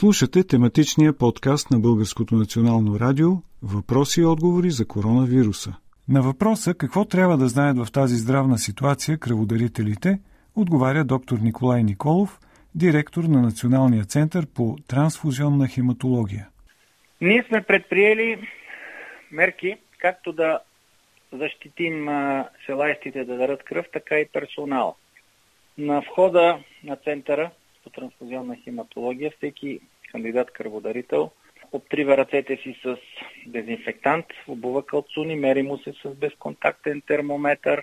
Слушате тематичния подкаст на Българското национално радио Въпроси и отговори за коронавируса. На въпроса какво трябва да знаят в тази здравна ситуация кръводарителите, отговаря доктор Николай Николов, директор на Националния център по трансфузионна хематология. Ние сме предприели мерки, както да защитим желаящите да дарат кръв, така и персонал. На входа на центъра по трансфузионна хематология всеки кандидат кръводарител обтрива ръцете си с дезинфектант, обува калцуни, мери му се с безконтактен термометър,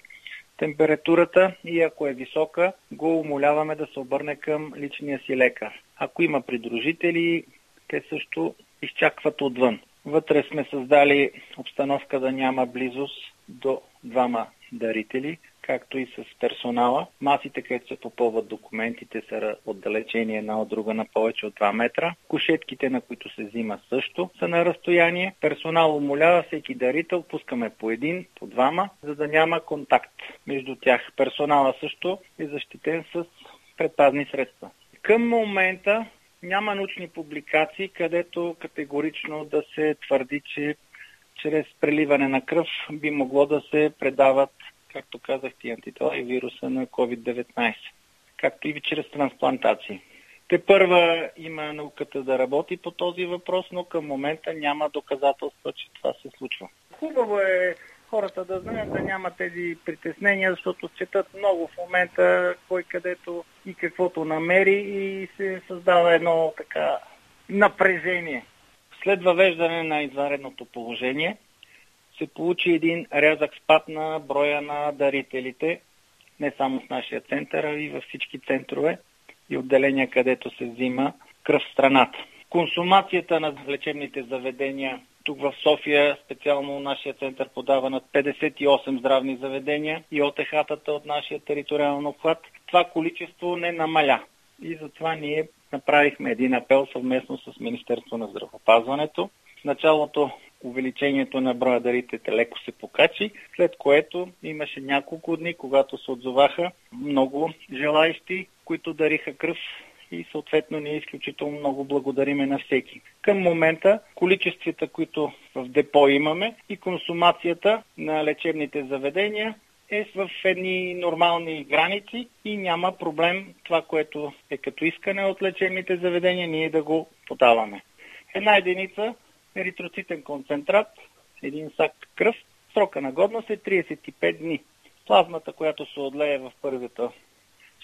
температурата и ако е висока, го умоляваме да се обърне към личния си лекар. Ако има придружители, те също изчакват отвън. Вътре сме създали обстановка да няма близост до двама дарители, както и с персонала. Масите, където се попълват документите, са отдалечени една от друга на повече от 2 метра. Кошетките, на които се взима също, са на разстояние. Персонал умолява всеки дарител, пускаме по един, по двама, за да няма контакт между тях. Персонала също е защитен с предпазни средства. Към момента няма научни публикации, където категорично да се твърди, че чрез преливане на кръв би могло да се предават, както казах, и антитела и вируса на COVID-19, както и чрез трансплантации. Те първа има науката да работи по този въпрос, но към момента няма доказателства, че това се случва. Хубаво е хората да знаят да няма тези притеснения, защото четат много в момента кой където и каквото намери и се създава едно така напрежение. След въвеждане на извънредното положение се получи един рязък спад на броя на дарителите, не само в нашия център, а и във всички центрове и отделения, където се взима кръв в страната. Консумацията на лечебните заведения тук в София, специално нашия център подава над 58 здравни заведения и ОТХ-тата от нашия териториален обхват. Това количество не намаля. И затова ние направихме един апел съвместно с Министерство на здравопазването. В началото увеличението на броя дарителите леко се покачи, след което имаше няколко дни, когато се отзоваха много желаещи, които дариха кръв и съответно ние изключително много благодариме на всеки. Към момента количествата, които в депо имаме и консумацията на лечебните заведения е в едни нормални граници и няма проблем това, което е като искане от лечебните заведения, ние да го подаваме. Една единица еритроцитен концентрат, един сак кръв, срока на годност е 35 дни. Плазмата, която се отлее в първите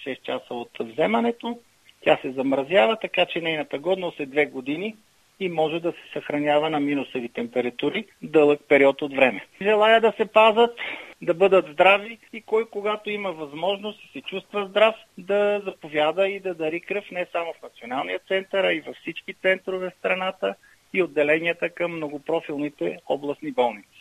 6 часа от вземането, тя се замразява, така че нейната годност е 2 години и може да се съхранява на минусови температури дълъг период от време. Желая да се пазат, да бъдат здрави и кой когато има възможност и се чувства здрав, да заповяда и да дари кръв не само в Националния център, а и във всички центрове в страната и отделенията към многопрофилните областни болници.